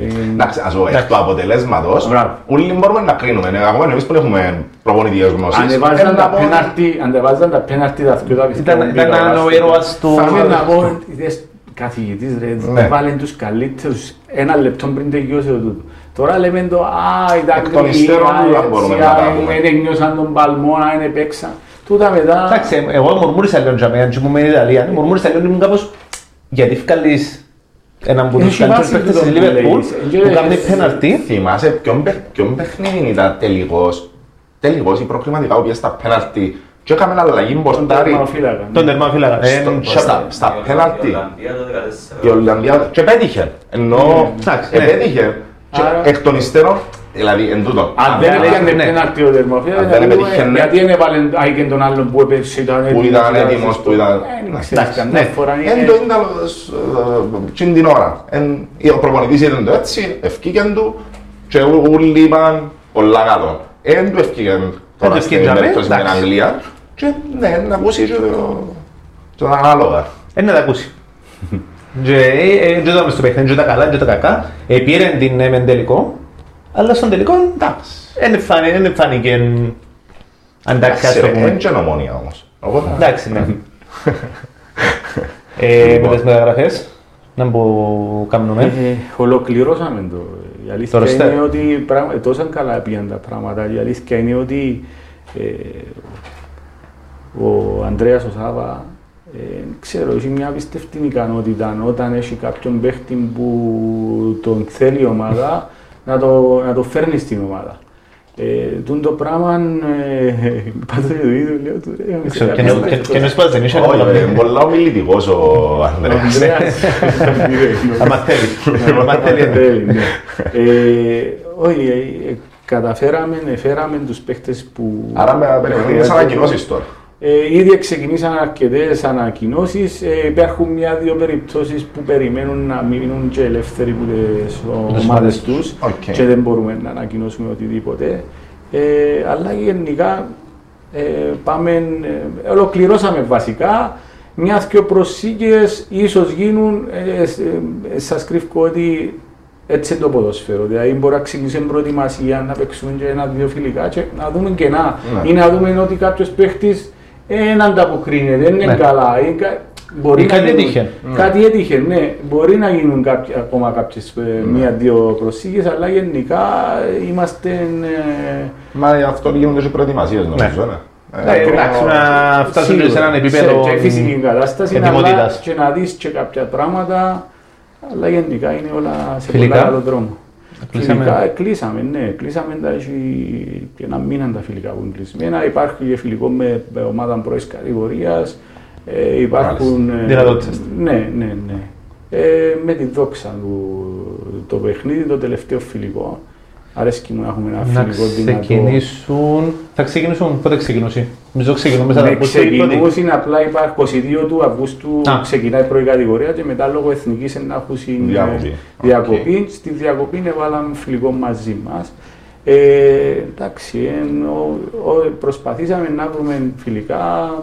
Ε, ε, Εντάξει, ας πω, εκ του αποτελέσματος, Μπράβο. όλοι μπορούμε να κρίνουμε. Ναι, Ακόμα εμείς που έχουμε προπονητικές γνώσεις. Ανεβάζαν ε, τα να πω- πέναρτι, ανεβάζαν τα πέναρτι τα δυο τα Ήταν, ήταν ο ήρωας του... Θα ήθελα να πω, είδες, καθηγητής ρε, Ναι. βάλε τους καλύτερους ένα λεπτό πριν τελειώσει το τούτο. Τώρα λέμε το, α, ήταν Εκ των υστέρων όλα μπορούμε να τα πούμε. δεν νιώσαν τον παλμό, να είναι παίξαν. Τούτα μετά, Εντάξει, εγώ μουρμούρισα λίγο για μένα, και μου μένει η Ιταλία. Μουρμούρισα λίγο ήμουν κάπως... Γιατί βγάλεις έναν από τους Έχει καλύτερους βάση παίκτες τούτο της που Λίβερπουλ λέει. που κάνει πέναρτι. Θυμάσαι ποιον, παί- ποιον παιχνίδι ήταν τελικός, τελικός ή προκριματικά, ο οποίος στα πέναλτι και έκαμε αλλαγή τον μπορτάρι. τερματοφύλακα. Τον τερμαφύλακα. Στο- Ε, στα- Στα Η πέναλτι. Ολλανδία το 14. Η Ολλανδία και πέτυχε. Ενώ Εντάξει, ναι. επέτυχε. Και Άρα- εκ των υστέρων, δηλαδή εν τούτο. Αν δεν ναι, έπιανε ναι. πέναρτι ο τερμοφύλακας, Αν δεν να πούμε, επέτυχε, γιατί δεν έβαλε και τον άλλον που έπαιξε, ήταν Που έτοιμος, ήταν έτοιμος, που ήταν- Ε, Ναι. ξέρεις, Εντάξει, καμιά ναι. φορά Εν είναι- το ήταν εκείνη την ώρα. Εν- Ο προπονητής ήταν το έτσι, ευκήκεν του και όλοι είπαν πολλά καλό. Εν του ευκήκεν Τώρα το στην σκέφτομαι, περίπτωση με την εντάξει. Αγγλία. Και ναι, να ακούσει και το... το ανάλογα. Ε, να τα ακούσει. Και ε, ε, και το στο παιχνίδι, και τα καλά, και τα κακά. Ε, πήρε την ναι, μεν τελικό, αλλά στον τελικό, εντάξει. Δεν φάνηκε, δεν φάνηκε αντάξει, ας το πούμε. Είναι και νομόνια όμως. Οπότε, Εντάξει, ναι. Ε, με τις μεταγραφές, να μπω κάνουμε. Ε, ολοκληρώσαμε το. Η αλήθεια Το roster. είναι ότι πράγμα, τόσο καλά πήγαν τα πράγματα. Η αλήθεια είναι ότι ε, ο Ανδρέας ο Σάβα, ε, ξέρω, έχει μια απίστευτη ικανότητα όταν έχει κάποιον παίχτη που τον θέλει η ομάδα να το, να το φέρνει στην ομάδα. Ε, τούτο το πράγμα, ε, πάντως το ίδιο λέω του ρε, είμαι σε Ξέρω, και κάποια νο- και- δύσκολη- Και νος πας δεν είσαι Όχι, εύκολο. είναι πολλά ομιλητικός ο Ανδρέας. Ανδρέας. Άμα θέλει. Άμα θέλει. ναι. Θέλει, ναι. Ε, Όχι, ε, ε, καταφέραμε, φέραμε τους παίχτες που... Άρα με περιμένουμε τις ανακοινώσεις τώρα. Ε, ήδη ξεκινήσαν αρκετές ανακοινώσεις. Ε, υπάρχουν μια-δύο περιπτώσεις που περιμένουν να μείνουν και ελεύθεροι από τις ομάδες τους Οκ. και δεν μπορούμε να ανακοινώσουμε οτιδήποτε. Ε, αλλά γενικά ε, πάμε, ε, ολοκληρώσαμε βασικά. Μια-δυο προσήκες ίσως γίνουν, ε, ε, ε, σας κρύβω ότι έτσι είναι το ποδόσφαιρο. Δηλαδή μπορεί να ξεκινήσει την προετοιμασία, να παίξουμε και ένα-δύο φιλικά και να δούμε κενά. Ναι. Ή να δούμε ότι κάποιος παίχτης δεν ανταποκρίνεται, δεν είναι Ναι. καλά. Ή κα- Μπορεί Ή να κάτι γίνουν- έτυχε. Κάτι έτυχε, ναι. Μπορεί να γίνουν κάποια, ακόμα κάποιες ε, μία-δύο προσήγες, αλλά γενικά ε, είμαστε. ε, Μα γι' αυτό γίνονται και προετοιμασίες νομίζω. ναι. Ε, εντάξει, να φτάσουν και σε έναν επίπεδο σε, και φυσική κατάσταση, αλλά ετοιμότητας. και να δεις και κάποια πράγματα, αλλά γενικά είναι όλα σε Φιλικά. πολύ καλό δρόμο. Κλείσαμε. Φιλικά, ε, κλείσαμε, ναι, κλείσαμε τα έχει και ένα μήνα τα φιλικά που είναι κλεισμένα. Υπάρχει και φιλικό με με ομάδα πρώτης κατηγορίας. Ε, υπάρχουν... ε, Δυνατότητες. Ναι, ναι, ναι. Ε, με τη δόξα του το παιχνίδι, το τελευταίο φιλικό. Αρέσκει μου να έχουμε ένα Να φιλικό δυνατό. ξεκινήσουν. Θα ξεκινήσουν, πότε ξεκινήσει. Νομίζω ξεκινούμε στα Ναι, Αυγούστου ή πρώτη. ξεκινούσαν απλά υπάρχει 22 του Αυγούστου Α. ξεκινάει η πρώτη κατηγορία και μετά λόγω εθνικής να έχουν συν- Διακοπή. διακοπή. Στη διακοπή έβαλαμε φιλικό μαζί μας. Ε, εντάξει, εν, ο- ο- προσπαθήσαμε να βρούμε φιλικά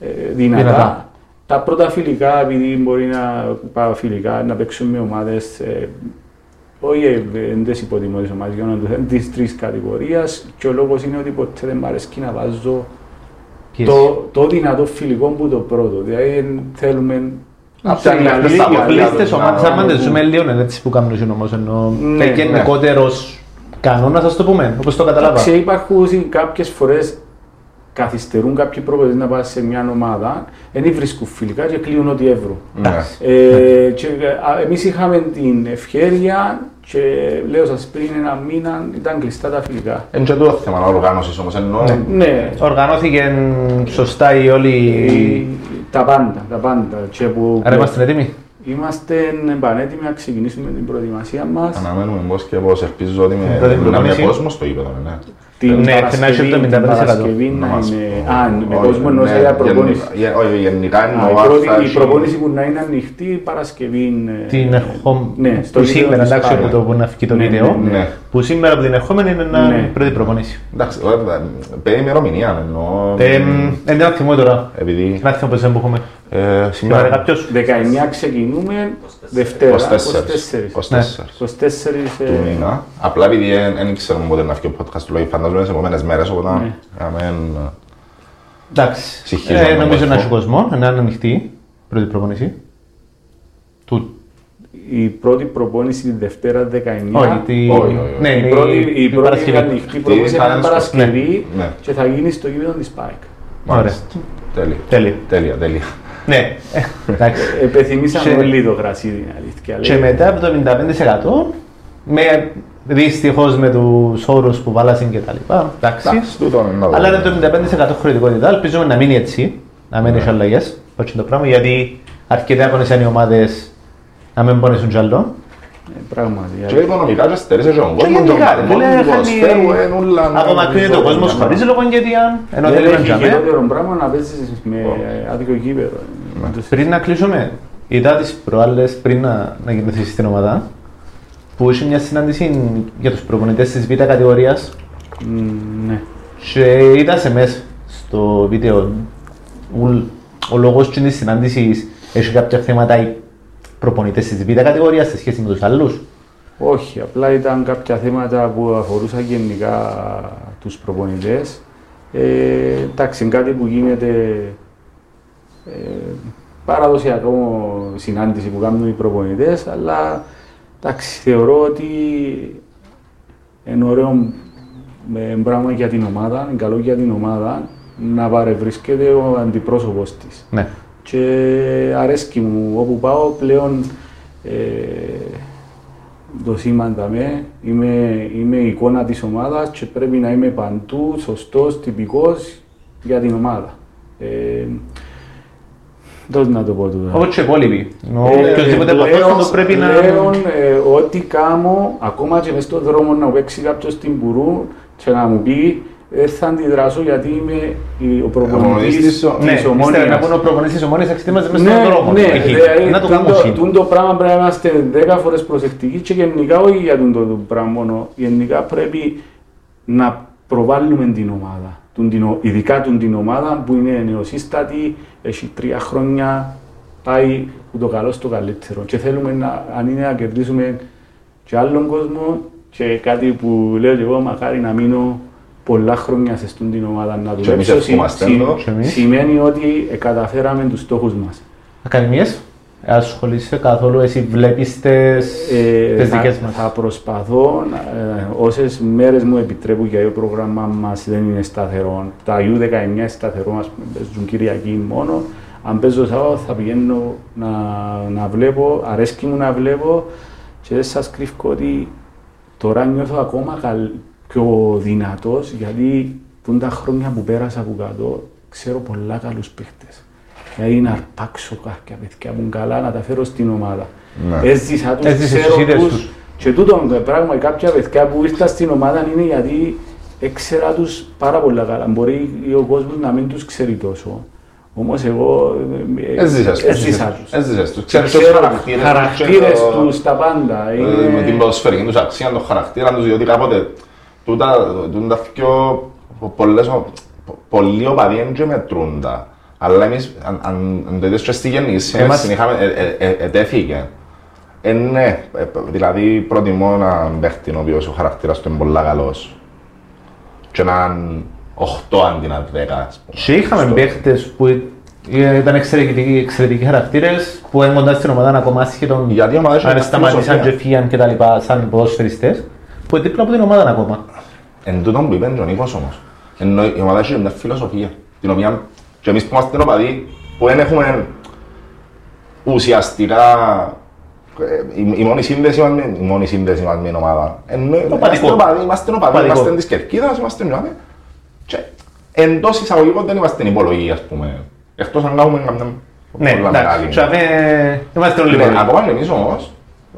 ε, δυνατά. Δυνατά. Τα πρώτα φιλικά, επειδή μπορεί να πάω φιλικά, να παίξουμε με ομάδες ε, όχι, ε, δεν τις υποτιμώ τις ομάδες, γίνονται της τρεις κατηγορίας και ο λόγος είναι ότι ποτέ δεν μ' αρέσει να βάζω Πίεση. το, το δυνατό φιλικό που το πρώτο. Δηλαδή εν θέλουμε Απ' την την καλή άλλη, για στα να- Αποκλείστες να- ομάδες, να- άμα να- δεν ζούμε λίγο είναι έτσι που κάνουν οι όμως, ενώ Ναι, και ναι. γενικότερος κανόνας, ας το πούμε, όπως το καταλάβα. Εντάξει, υπάρχουν κάποιες φορές καθυστερούν κάποιοι προπονητές να πάνε σε μια ομάδα, δεν βρίσκουν φιλικά και κλείουν ό,τι εύρου. Ναι. Ε, και, α, εμείς είχαμε την ευκαιρία και λέω σας πριν ένα μήνα ήταν κλειστά τα φιλικά. Είναι και το θέμα οργάνωσης όμως εννοώ. Ναι, Οργανώθηκε σωστά η όλη... ε, τα πάντα, τα πάντα. Και που, Άρα είμαστε έτοιμοι; Είμαστε πανέτοιμοι να ξεκινήσουμε την προετοιμασία μας. Αναμένουμε πώς και πώς ελπίζω ότι με Πρώτη να προπόνηση. είναι κόσμος στο γήπεδο, ναι. Την Ναι, Παρασκευή, την την 75%. Παρασκευή να Να μας είναι... πω. Α, με Όχι, κόσμο εννοώ ναι, για προπόνηση. γενικά- γε- Όχι, γενικά Α, εννοώ η αν πρώτη- θα Η έχει- προπόνηση που να είναι ανοιχτή Παρασκευή. ε, Την ερχόμενη. Ναι, στο που γήπεδο σήμερα, της εντάξει, Πάρο. από το που να βγει το Ναι, βίντεο. ναι, ναι. Που σήμερα από την ερχόμενη είναι ένα Ναι. πρώτη προπονήση. Εντάξει, ωραία, πέ ημερομηνία εννοώ. Ε, Δεν τα θυμώ τώρα. Επειδή Να θυμώ πως δεν έχουμε. ε, Σήμερα σήμερα κάποιος. 19 ξεκινούμε, Δευτέρα, 24. 24. 24. 24 του μήνα. Απλά επειδή δεν ξέρουμε πότε να βγει ο podcast του λόγου, φαντάζομαι σε επόμενες μέρες, οπότε Ναι. αμέν, Εντάξει. Συγχύζομαι Ε, Νομίζω κόσμο. να έχει κόσμο, να είναι ανοιχτή. Πρώτη προπονήση. Του. η πρώτη προπόνηση τη Δευτέρα 19. Όχι, τη- όχι, όχι, όχι. Ναι, η είναι πρώτη, η η πρώτη Παρασκευή. ανοιχτή προπόνηση θα είναι είναι στο- Παρασκευή ναι, ναι. και θα γίνει στο γήπεδο της ΠΑΕΚ. μάλιστα. Τέλεια. Τέλεια. Τέλεια, τέλεια. Ναι. Ε, Εντάξει. Επιθυμήσαμε Και- όλοι το γρασίδι, είναι αλήθεια. Και λέει. μετά από το 75% με δυστυχώς με τους όρους που βάλασαν και τα λοιπά. Εντάξει. Εντάξει, τούτο είναι να δούμε. Αλλά είναι το 75% χωρητικότητα. Ελπίζουμε να μείνει έτσι. Να μην έχει αλλαγέ. Όχι το πράγμα γιατί αρκετά πονεσαν οι ομάδες να μην πονέσουν κι άλλο. Ε, Πράγματι. Και οικονομικά και στερείσαι και τον κόσμος, γενικά, και ο δηλαδή, κόσμος του χάνει- ποδοσφαίρου, ε, ούλα, ναι, Απομακρύνεται ο κόσμος χωρίς λογογένεια. Ενώ Δεν θέλει να έχει τζαμέ. χειρότερο πράγμα να παίζεις με άδικο γήπεδο. Το Πριν να κλείσουμε, είδα τις προάλλες πριν να, να γεννηθεί στην ομάδα που είχε μια συνάντηση για τους προπονητές της β' κατηγορίας Μ, Ναι. Και είδα σε μέσα στο βίντεο ουλ- ο λόγος της συνάντησης έχει κάποια θέματα οι προπονητές της β' κατηγορίας σε σχέση με τους άλλους; Όχι, απλά ήταν κάποια θέματα που αφορούσαν γενικά τους προπονητές. Ε, εντάξει, είναι κάτι που γίνεται ε, παραδοσιακό συνάντηση που κάνουν οι προπονητές, αλλά εντάξει, θεωρώ ότι είναι ωραίο με πράγμα για την ομάδα, είναι καλό για την ομάδα να παρευρίσκεται ο αντιπρόσωπος της. Ναι. Και αρέσκει μου όπου πάω πλέον ε, το σήμαντα με, είμαι, είμαι η εικόνα της ομάδας και πρέπει να είμαι παντού σωστός, τυπικός για την ομάδα. Ε, Πώς να το πω τούτα. Όπως και οι υπόλοιποι. Ο Ε, οποιοσδήποτε πλέον- παθός πρέπει να... Πλέον, ε, ό,τι κάνω, ακόμα και μες στον δρόμο να μου παίξει κάποιος στην Πουρού και να μου πει δεν θα αντιδράσω γιατί είμαι η- ο προπονητής Προπονητής της της ο- Ναι, ύστερα να Ομόνιας. πούνε ο προπονητής της ομόνιας εξετοίμαζε μέσα Ναι, στον δρόμο. ναι, π.χ. δηλαδή, Να το τούτο- κάνουμε σύν. τούτο πράγμα πρέπει να είμαστε 10 φορές προσεκτικοί και γενικά όχι για τούτο το πράγμα μόνο. Γενικά πρέπει να προβάλλουμε την ομάδα. Τούν την ο- ειδικά τούν την ομάδα που είναι νεοσύστατη, έχει τρία χρόνια, πάει που το καλό στο καλύτερο. Και θέλουμε να, αν είναι να κερδίσουμε και άλλον κόσμο και κάτι που λέω και εγώ, μακάρι να μείνω πολλά χρόνια σε αυτήν την ομάδα να Και εμείς δουλέψω. Σι- ευχόμαστε σι- το. Και εμείς. Σημαίνει ότι ε, καταφέραμε τους στόχους μας. Ακαδημίες, ασχολείσαι καθόλου, εσύ βλέπεις τις, Ε, τις θα, δικές μας; θα προσπαθώ, ε, όσες μέρες μου επιτρέπουν για το πρόγραμμα μας δεν είναι σταθερό. Τα U19 είναι σταθερό, ας πούμε, παίζουν Κυριακή μόνο. Αν παίζω Σάββατο θα πηγαίνω να, να βλέπω, αρέσκει μου να βλέπω και δεν σας κρύβω ότι τώρα νιώθω ακόμα καλ, πιο δυνατός γιατί τούν τα χρόνια που πέρασα από κάτω ξέρω πολλά καλούς παίχτες. Δηλαδή να αρπάξω κάποια παιδιά που είναι καλά, να τα φέρω στην ομάδα. Ναι. Έζησα τους, Έζησες ξέρω τους, είδες τους. τους. Και τούτο το πράγμα, κάποια παιδιά που ήρθαν στην ομάδα είναι γιατί έξερα τους πάρα πολλά καλά. Μπορεί ο κόσμος να μην τους ξέρει τόσο. Όμως εγώ ε, Έζησες τους. έζησα τους. Έζησες τους. Ξέρεις τους Ξέρω χαρακτήρες τους χαρακτήρες και το- τους, τα πάντα. Ε, Είναι- με την ποδοσφαιρική τους αξία, τον χαρακτήρα τους, διότι κάποτε τούτα, τούτα πιο πολλές, πο- πολλοί οπαδοί δεν και μετρούν τα. Αλλά εμείς, αν, αν, αν το είδες και στη γεννήση, Εμάς- συνεχάμε, ε, ε, ε, ετέθηκε. Ε, ναι, ε, δηλαδή προτιμώ να παίχτη ο οποίος ο χαρακτήρας του είναι πολύ καλός και να είναι 8 αντί να είναι 10, ας πούμε. Και είχαμε Στο- παίχτες που ήταν εξαιρετικοί, εξαιρετικοί χαρακτήρες που έμουν κοντά στην ομάδα ακόμα άσχετον Γιατί η ομάδα έχει αν μια σταματήσαν φιλοσοφία. και φύγαν και τα λοιπά σαν ποδοσφαιριστές που είναι δίπλα από την ομάδα ακόμα. Εν τούτον που είπε ο Νίκος όμως. Ενώ η ομάδα έχει μια φιλοσοφία, την οποία και εμείς που είμαστε οπαδοί, που δεν έχουμε ουσιαστικά ε, η, η μόνη σύνδεση μας με, η μόνη σύνδεση μας με την ομάδα. Ενώ είμαστε Οπαδικό. οπαδοί, είμαστε οπαδοί, Οπαδικό. είμαστε της Κερκίδας, είμαστε μιλάμε. Και εντός εισαγωγικών δεν είμαστε υπολογοί, ας πούμε. Εκτός αν κάνουμε καμιά Ναι, πολλά εντάξει, μεγάλη. και αμέ, είμαστε όλοι Ναι, πολλοί. ακόμα και εμείς όμως,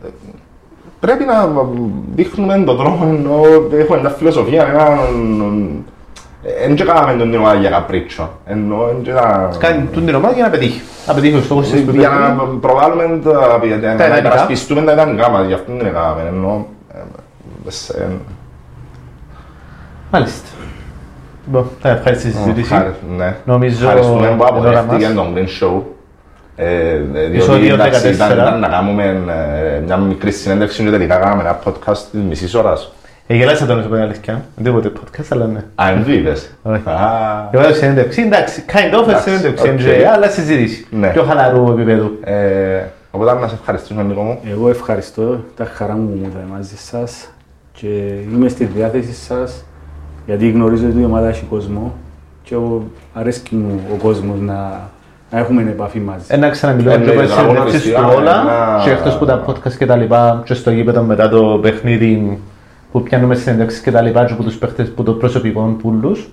ε, πρέπει να δείχνουμε τον τρόπο ενώ έχουμε μια φιλοσοφία, ένα... Εν και κάναμε τον την ομάδα για καπρίτσο, ενώ εν και να... Κάνει τούν την ομάδα για να πετύχει. Να πετύχει ο στόχος της που Για πρέπει. να προβάλλουμε τα για να ιδανικά. υπερασπιστούμε τα ιδανικά μας, γι' αυτό δεν έκαναμε, ενώ... ε, σε- Μάλιστα. Λοιπόν, θα ευχαριστήσω τη συζήτηση. Χάρη- ναι. Νομίζω Ευχαριστούμε που είναι ώρα αποδέχτηκε μας. τον Green Show. Ε, διότι Επεισόδιο εντάξει, 14. ήταν, ήταν να κάνουμε ε, μια μικρή συνέντευξη και τελικά κάναμε ένα podcast της μισής ώρας. Εγέλασά τον όσο αλήθεια. Δεν τίποτε podcast, αλλά ναι. Α, εν το είδες. Όχι. Α, Εγώ έδωσα συνέντευξη, εντάξει, kind of Εντάξει, συνέντευξη, OK. okay. αλλά συζήτηση. Ναι. Πιο χαλαρού επίπεδου. ε, Οπότε να σε ευχαριστήσω Νίκο μου. Εγώ ευχαριστώ, τα χαρά μου που μου ήταν μαζί σας και είμαι στη διάθεση σας γιατί γνωρίζω ότι η ομάδα έχει κόσμο και ο, αρέσκει μου ο κόσμος να, να έχουμε επαφή μαζί. Ένα ξαναμιλώ Ε, και ναι, από τώρα συνέντευξεις γνωριστικά, του όλα ένα- και εκτός που τα podcast και τα λοιπά και στο γήπεδο μετά το παιχνίδι που πιάνουμε συνέντευξεις και τα λοιπά και από τους παίχτες που το προσωπικό πουλούς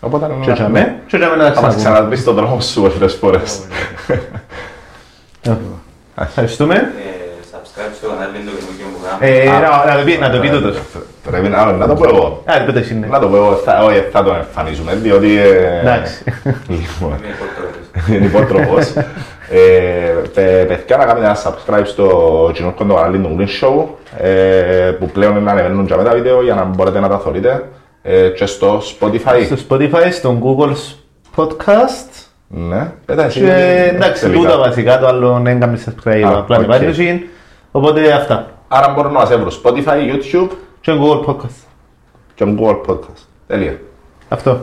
Οπότε και τζαμέ και τζαμέ να τα Θα μας ξαναπούμε. ξαναδείς στον δρόμο σου πολλές φορές. Ε, Ευχαριστούμε. Ε, subscribe στο κανάλι το καινούργιο που κάνω. Ε, να- να το πει- Να το πει τούτος. Πρέπει να να το πω εγώ. Α, πείτε εσύ, ναι. Να το πω εγώ, θα- όχι, θα τον εμφανίζουμε, διότι... ε, Εντάξει. Λοιπόν, Είμαι υπότροφος. είναι υπότροφος. Ε, παι- Παιδιά, να κάνετε ένα subscribe στο κοινωνικό το κανάλι του Green Show, ε, που πλέον να ανεβαίνουν και με τα βίντεο για να μπορείτε να τα θωρείτε. Ε, και στο Spotify. Στο Spotify, στο Google Podcast. Ναι, πέτα εσύ. Και εντάξει, τελικά. τούτα βασικά, το άλλο δεν έκαμε subscribe, Α, απλά οκ. υπάρχει. Οπότε αυτά. Άρα μπορούν να μας έβρουν Spotify, YouTube Και Google Podcast. και Google Podcast. Τέλεια. Αυτό.